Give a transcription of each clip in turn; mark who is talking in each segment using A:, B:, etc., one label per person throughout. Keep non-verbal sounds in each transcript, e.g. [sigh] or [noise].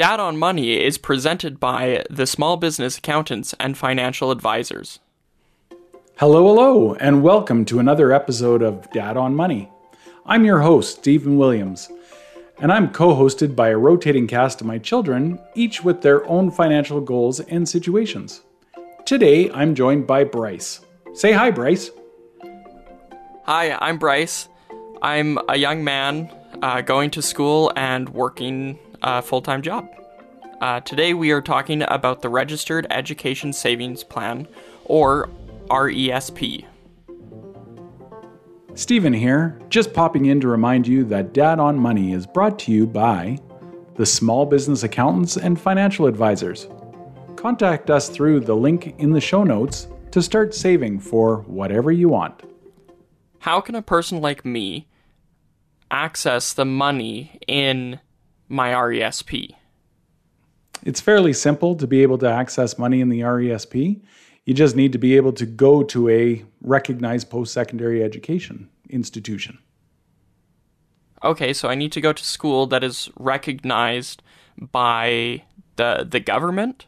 A: Dad on Money is presented by the Small Business Accountants and Financial Advisors.
B: Hello, hello, and welcome to another episode of Dad on Money. I'm your host, Stephen Williams, and I'm co hosted by a rotating cast of my children, each with their own financial goals and situations. Today, I'm joined by Bryce. Say hi, Bryce.
A: Hi, I'm Bryce. I'm a young man uh, going to school and working a full time job. Uh, today we are talking about the Registered Education Savings Plan, or RESP.
B: Stephen here, just popping in to remind you that Dad on Money is brought to you by the Small Business Accountants and Financial Advisors. Contact us through the link in the show notes to start saving for whatever you want.
A: How can a person like me access the money in my RESP?
B: It's fairly simple to be able to access money in the RESP. You just need to be able to go to a recognized post secondary education institution.
A: Okay, so I need to go to school that is recognized by the the government?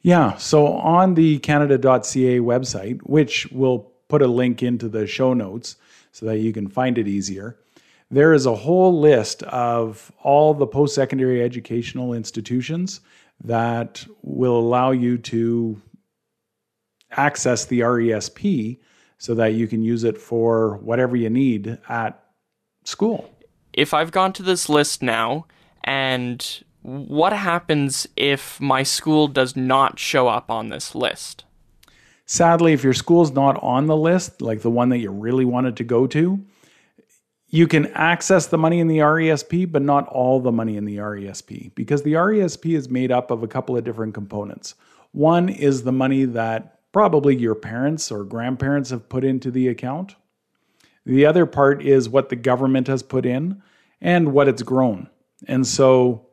B: Yeah, so on the canada.ca website, which we'll put a link into the show notes so that you can find it easier, there is a whole list of all the post secondary educational institutions that will allow you to access the RESP so that you can use it for whatever you need at school.
A: If I've gone to this list now, and what happens if my school does not show up on this list?
B: Sadly, if your school's not on the list, like the one that you really wanted to go to, you can access the money in the RESP, but not all the money in the RESP because the RESP is made up of a couple of different components. One is the money that probably your parents or grandparents have put into the account. The other part is what the government has put in and what it's grown. And so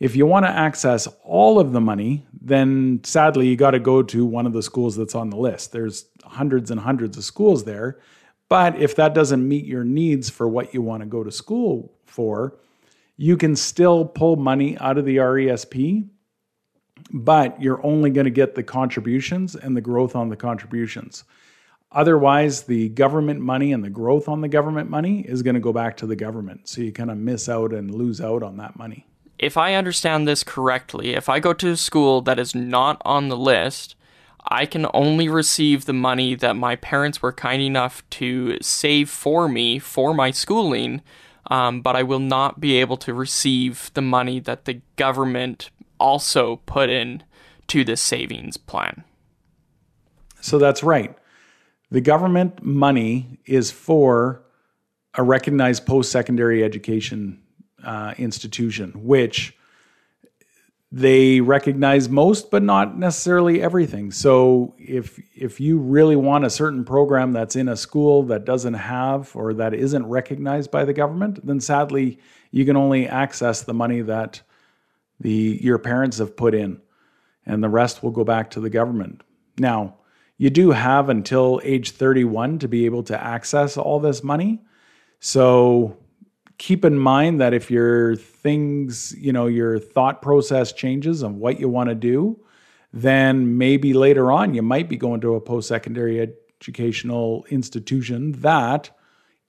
B: if you want to access all of the money, then sadly you got to go to one of the schools that's on the list. There's hundreds and hundreds of schools there but if that doesn't meet your needs for what you want to go to school for, you can still pull money out of the RESP, but you're only going to get the contributions and the growth on the contributions. Otherwise, the government money and the growth on the government money is going to go back to the government. So you kind of miss out and lose out on that money.
A: If I understand this correctly, if I go to a school that is not on the list, I can only receive the money that my parents were kind enough to save for me for my schooling, um, but I will not be able to receive the money that the government also put in to the savings plan.
B: So that's right. The government money is for a recognized post secondary education uh, institution, which they recognize most but not necessarily everything. So if if you really want a certain program that's in a school that doesn't have or that isn't recognized by the government then sadly you can only access the money that the your parents have put in and the rest will go back to the government. Now you do have until age 31 to be able to access all this money. So keep in mind that if your things, you know, your thought process changes on what you want to do, then maybe later on you might be going to a post secondary educational institution that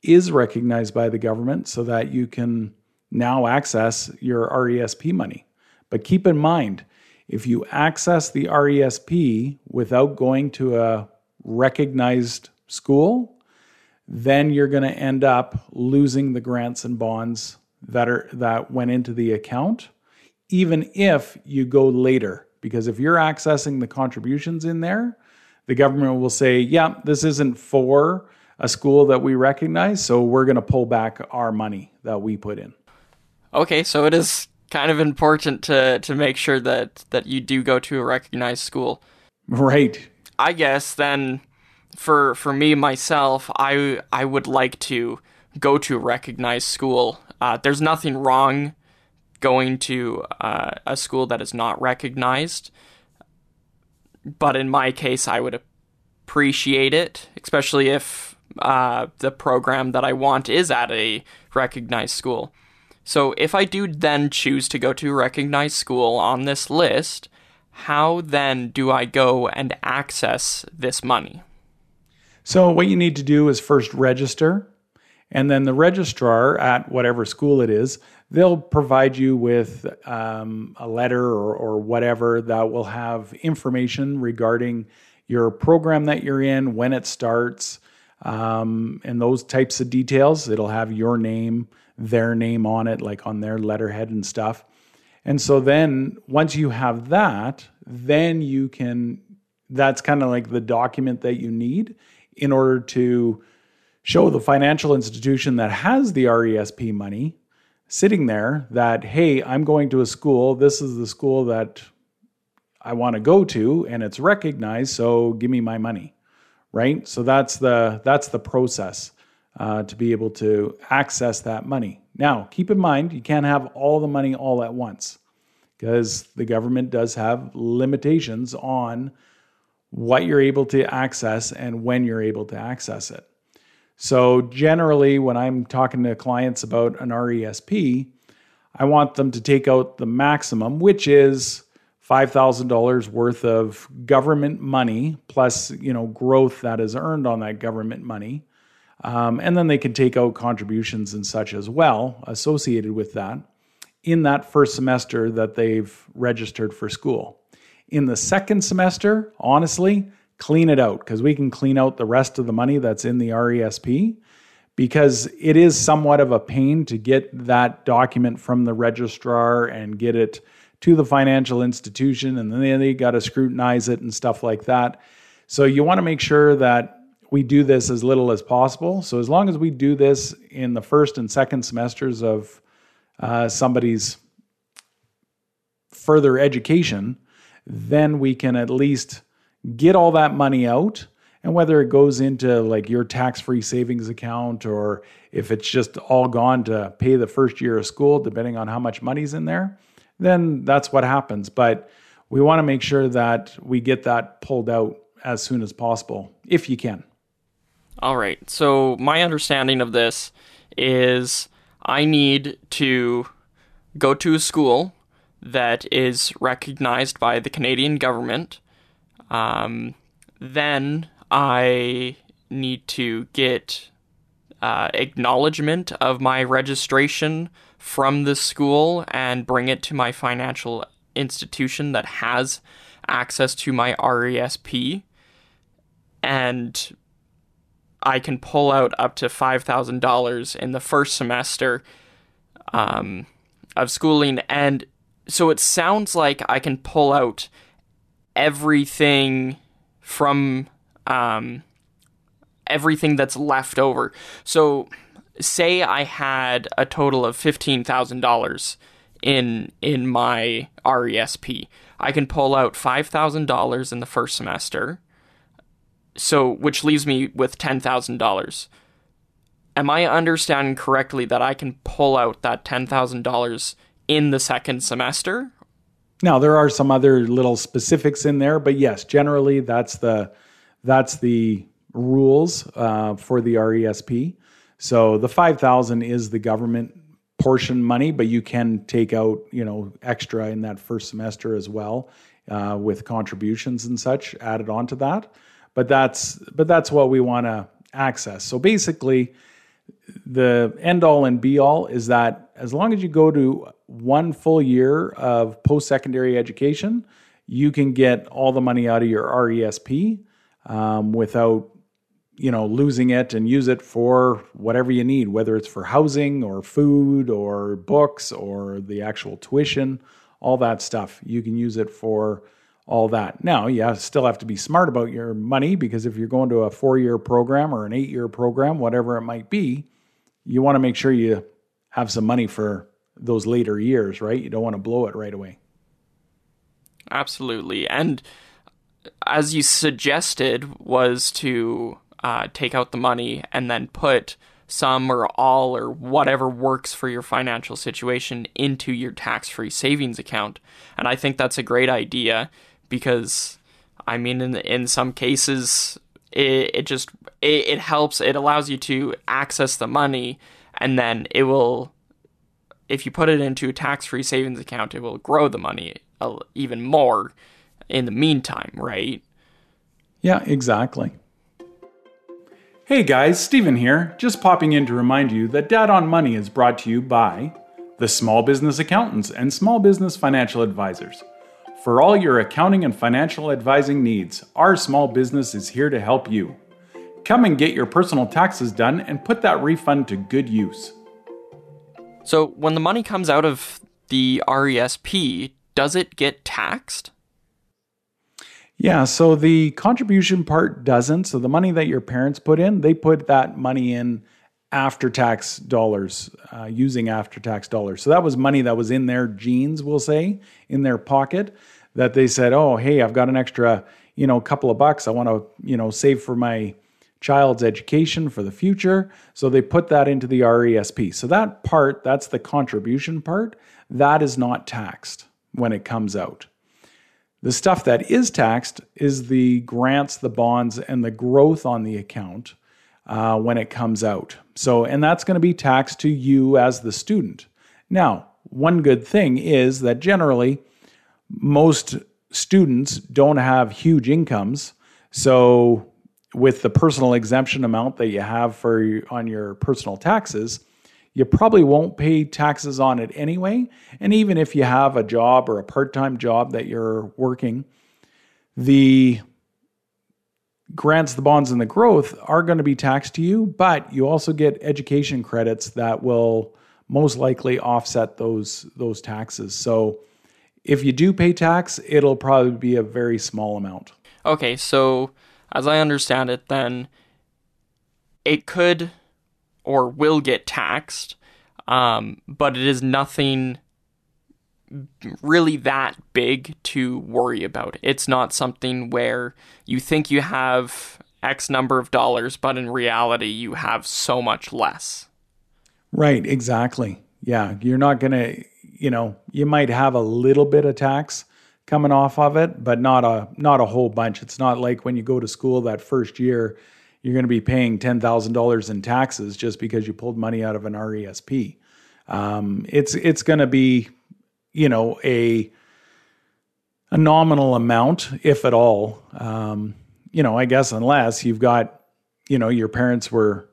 B: is recognized by the government so that you can now access your RESP money. But keep in mind, if you access the RESP without going to a recognized school, then you're going to end up losing the grants and bonds that are that went into the account even if you go later. Because if you're accessing the contributions in there the government will say yeah this isn't for a school that we recognize so we're going to pull back our money that we put in.
A: Okay so it is kind of important to to make sure that that you do go to a recognized school.
B: Right.
A: I guess then for for me myself, I I would like to go to recognized school. Uh, there's nothing wrong going to uh, a school that is not recognized, but in my case, I would appreciate it, especially if uh, the program that I want is at a recognized school. So if I do then choose to go to recognized school on this list, how then do I go and access this money?
B: So, what you need to do is first register, and then the registrar at whatever school it is, they'll provide you with um, a letter or, or whatever that will have information regarding your program that you're in, when it starts, um, and those types of details. It'll have your name, their name on it, like on their letterhead and stuff. And so then once you have that, then you can, that's kind of like the document that you need in order to show the financial institution that has the RESP money sitting there that, hey, I'm going to a school. This is the school that I want to go to and it's recognized. So give me my money. Right. So that's the, that's the process uh, to be able to access that money. Now, keep in mind, you can't have all the money all at once because the government does have limitations on what you're able to access and when you're able to access it. So, generally, when I'm talking to clients about an RESP, I want them to take out the maximum, which is $5,000 worth of government money plus, you know, growth that is earned on that government money. Um, and then they can take out contributions and such as well associated with that in that first semester that they've registered for school. In the second semester, honestly, clean it out because we can clean out the rest of the money that's in the RESP because it is somewhat of a pain to get that document from the registrar and get it to the financial institution and then they got to scrutinize it and stuff like that. So you want to make sure that we do this as little as possible. So as long as we do this in the first and second semesters of uh, somebody's further education, then we can at least get all that money out. And whether it goes into like your tax free savings account or if it's just all gone to pay the first year of school, depending on how much money's in there, then that's what happens. But we want to make sure that we get that pulled out as soon as possible, if you can.
A: All right. So, my understanding of this is I need to go to a school that is recognized by the Canadian government. Um, then I need to get uh, acknowledgement of my registration from the school and bring it to my financial institution that has access to my RESP. And I can pull out up to $5,000 in the first semester um, of schooling. And so it sounds like I can pull out everything from um, everything that's left over. So, say I had a total of fifteen thousand dollars in in my RESP, I can pull out five thousand dollars in the first semester, so which leaves me with ten thousand dollars. Am I understanding correctly that I can pull out that ten thousand dollars in the second semester?
B: Now there are some other little specifics in there, but yes, generally that's the that's the rules uh, for the RESP. So the five thousand is the government portion money, but you can take out you know extra in that first semester as well uh, with contributions and such added onto that but that's but that's what we want to access. So basically, the end all and be all is that as long as you go to one full year of post secondary education, you can get all the money out of your RESP um, without you know losing it and use it for whatever you need, whether it's for housing or food or books or the actual tuition, all that stuff. You can use it for all that. Now, you still have to be smart about your money because if you're going to a four year program or an eight year program, whatever it might be, you want to make sure you have some money for those later years, right? You don't want to blow it right away.
A: Absolutely. And as you suggested, was to uh, take out the money and then put some or all or whatever works for your financial situation into your tax free savings account. And I think that's a great idea because I mean in in some cases it, it just it, it helps it allows you to access the money and then it will if you put it into a tax-free savings account, it will grow the money even more in the meantime, right?
B: Yeah, exactly. Hey guys, Stephen here, just popping in to remind you that Dad on Money is brought to you by the Small Business Accountants and Small Business Financial Advisors. For all your accounting and financial advising needs, our small business is here to help you. Come and get your personal taxes done and put that refund to good use.
A: So, when the money comes out of the RESP, does it get taxed?
B: Yeah, so the contribution part doesn't. So the money that your parents put in, they put that money in after tax dollars, uh, using after tax dollars. So that was money that was in their jeans, we'll say, in their pocket, that they said, "Oh, hey, I've got an extra, you know, couple of bucks. I want to, you know, save for my child's education for the future." So they put that into the RESP. So that part, that's the contribution part, that is not taxed when it comes out. The stuff that is taxed is the grants, the bonds, and the growth on the account uh, when it comes out. So, and that's going to be taxed to you as the student. Now, one good thing is that generally most students don't have huge incomes. So, with the personal exemption amount that you have for on your personal taxes, you probably won't pay taxes on it anyway. And even if you have a job or a part time job that you're working, the grants, the bonds, and the growth are going to be taxed to you, but you also get education credits that will most likely offset those those taxes. So if you do pay tax, it'll probably be a very small amount.
A: Okay, so as I understand it, then it could or will get taxed, um, but it is nothing really that big to worry about. It's not something where you think you have X number of dollars, but in reality, you have so much less.
B: Right, exactly. Yeah, you're not going to, you know, you might have a little bit of tax coming off of it, but not a not a whole bunch. It's not like when you go to school that first year you're going to be paying $10,000 in taxes just because you pulled money out of an RESP. Um, it's it's going to be, you know, a a nominal amount, if at all. Um, you know, I guess unless you've got, you know, your parents were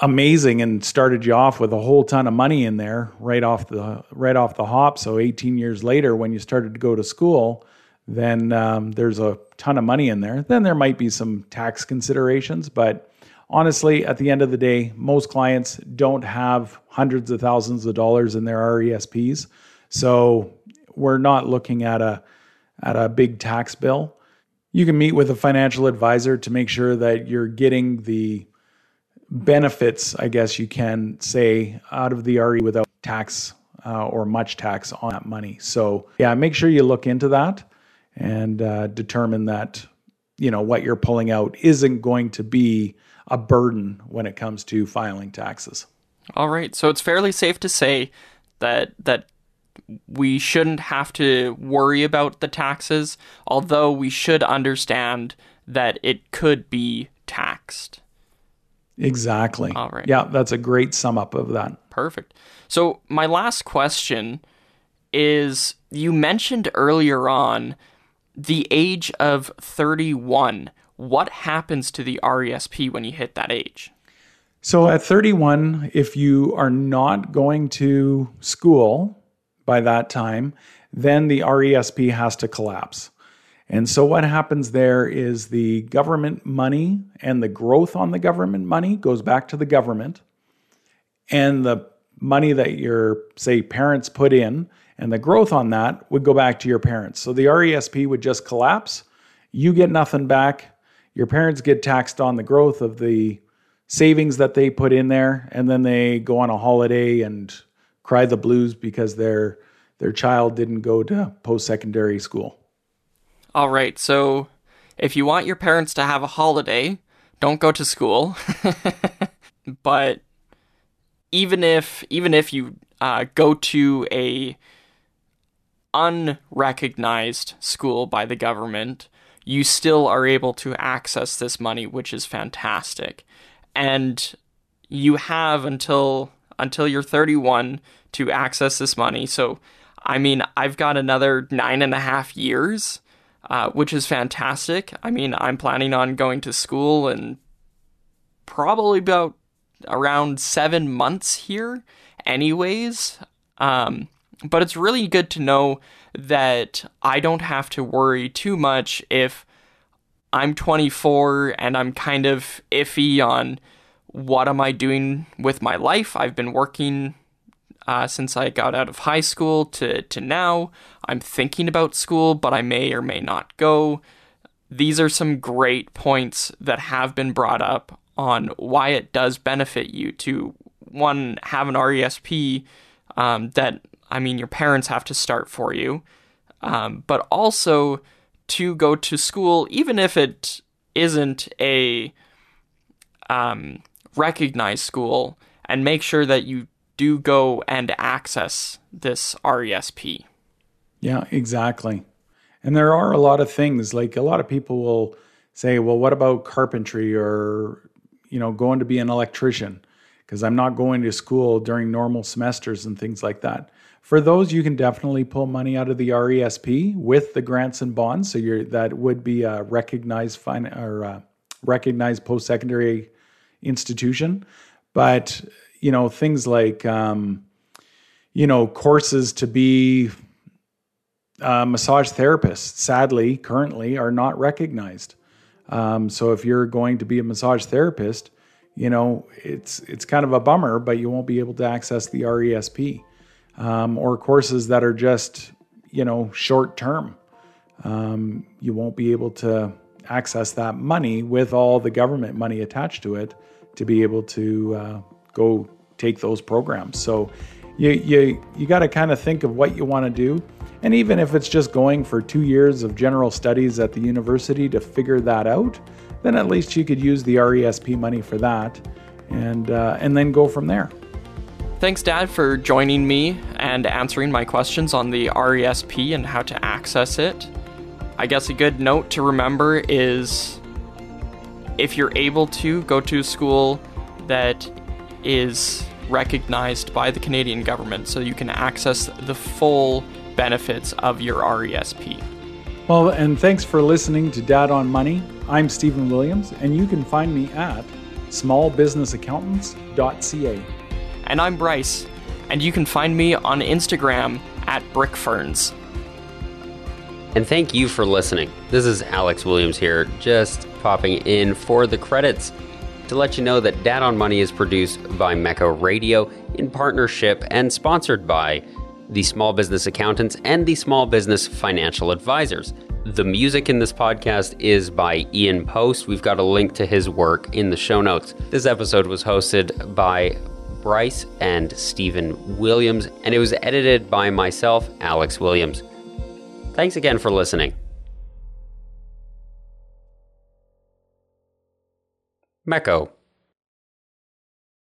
B: amazing and started you off with a whole ton of money in there right off the right off the hop. So 18 years later, when you started to go to school, then um, there's a ton of money in there. Then there might be some tax considerations, but honestly, at the end of the day, most clients don't have hundreds of thousands of dollars in their RESPs. So we're not looking at a at a big tax bill. You can meet with a financial advisor to make sure that you're getting the benefits, I guess you can say, out of the RE without tax uh, or much tax on that money. So, yeah, make sure you look into that and uh, determine that you know what you're pulling out isn't going to be a burden when it comes to filing taxes.
A: All right, so it's fairly safe to say that that we shouldn't have to worry about the taxes, although we should understand that it could be taxed.
B: Exactly.
A: All right.
B: Yeah, that's a great sum up of that.
A: Perfect. So, my last question is you mentioned earlier on the age of 31, what happens to the RESP when you hit that age?
B: So at 31, if you are not going to school by that time, then the RESP has to collapse. And so what happens there is the government money and the growth on the government money goes back to the government. And the money that your, say, parents put in and the growth on that would go back to your parents. So the RESP would just collapse. You get nothing back. Your parents get taxed on the growth of the savings that they put in there, and then they go on a holiday and cry the blues because their their child didn't go to post secondary school.
A: All right, so if you want your parents to have a holiday, don't go to school. [laughs] but even if even if you uh, go to a unrecognized school by the government, you still are able to access this money, which is fantastic. And you have until until you're 31 to access this money. So, I mean, I've got another nine and a half years, uh, which is fantastic. I mean, I'm planning on going to school and probably about around seven months here, anyways. Um, but it's really good to know that I don't have to worry too much if I'm 24 and I'm kind of iffy on what am I doing with my life. I've been working uh, since I got out of high school to, to now. I'm thinking about school, but I may or may not go. These are some great points that have been brought up on why it does benefit you to one have an RESP um, that I mean your parents have to start for you, um, but also to go to school even if it isn't a um, recognized school and make sure that you do go and access this RESP.
B: Yeah, exactly. And there are a lot of things like a lot of people will say, well, what about carpentry or you know, going to be an electrician because I'm not going to school during normal semesters and things like that. For those, you can definitely pull money out of the RESP with the grants and bonds. So you're that would be a recognized fine or a recognized post secondary institution. But you know things like um, you know courses to be a massage therapists Sadly, currently are not recognized. Um, so if you're going to be a massage therapist, you know it's it's kind of a bummer, but you won't be able to access the RESP um, or courses that are just you know short term. Um, you won't be able to access that money with all the government money attached to it to be able to uh, go take those programs. So you you you got to kind of think of what you want to do and even if it's just going for two years of general studies at the university to figure that out, then at least you could use the RESP money for that and, uh, and then go from there.
A: Thanks, Dad, for joining me and answering my questions on the RESP and how to access it. I guess a good note to remember is if you're able to go to a school that is recognized by the Canadian government so you can access the full benefits of your RESP.
B: Well, and thanks for listening to Dad on Money. I'm Stephen Williams, and you can find me at smallbusinessaccountants.ca.
A: And I'm Bryce, and you can find me on Instagram at Brickferns.
C: And thank you for listening. This is Alex Williams here, just popping in for the credits to let you know that Dad on Money is produced by Mecca Radio in partnership and sponsored by the Small Business Accountants, and the Small Business Financial Advisors. The music in this podcast is by Ian Post. We've got a link to his work in the show notes. This episode was hosted by Bryce and Stephen Williams, and it was edited by myself, Alex Williams. Thanks again for listening. Mecco.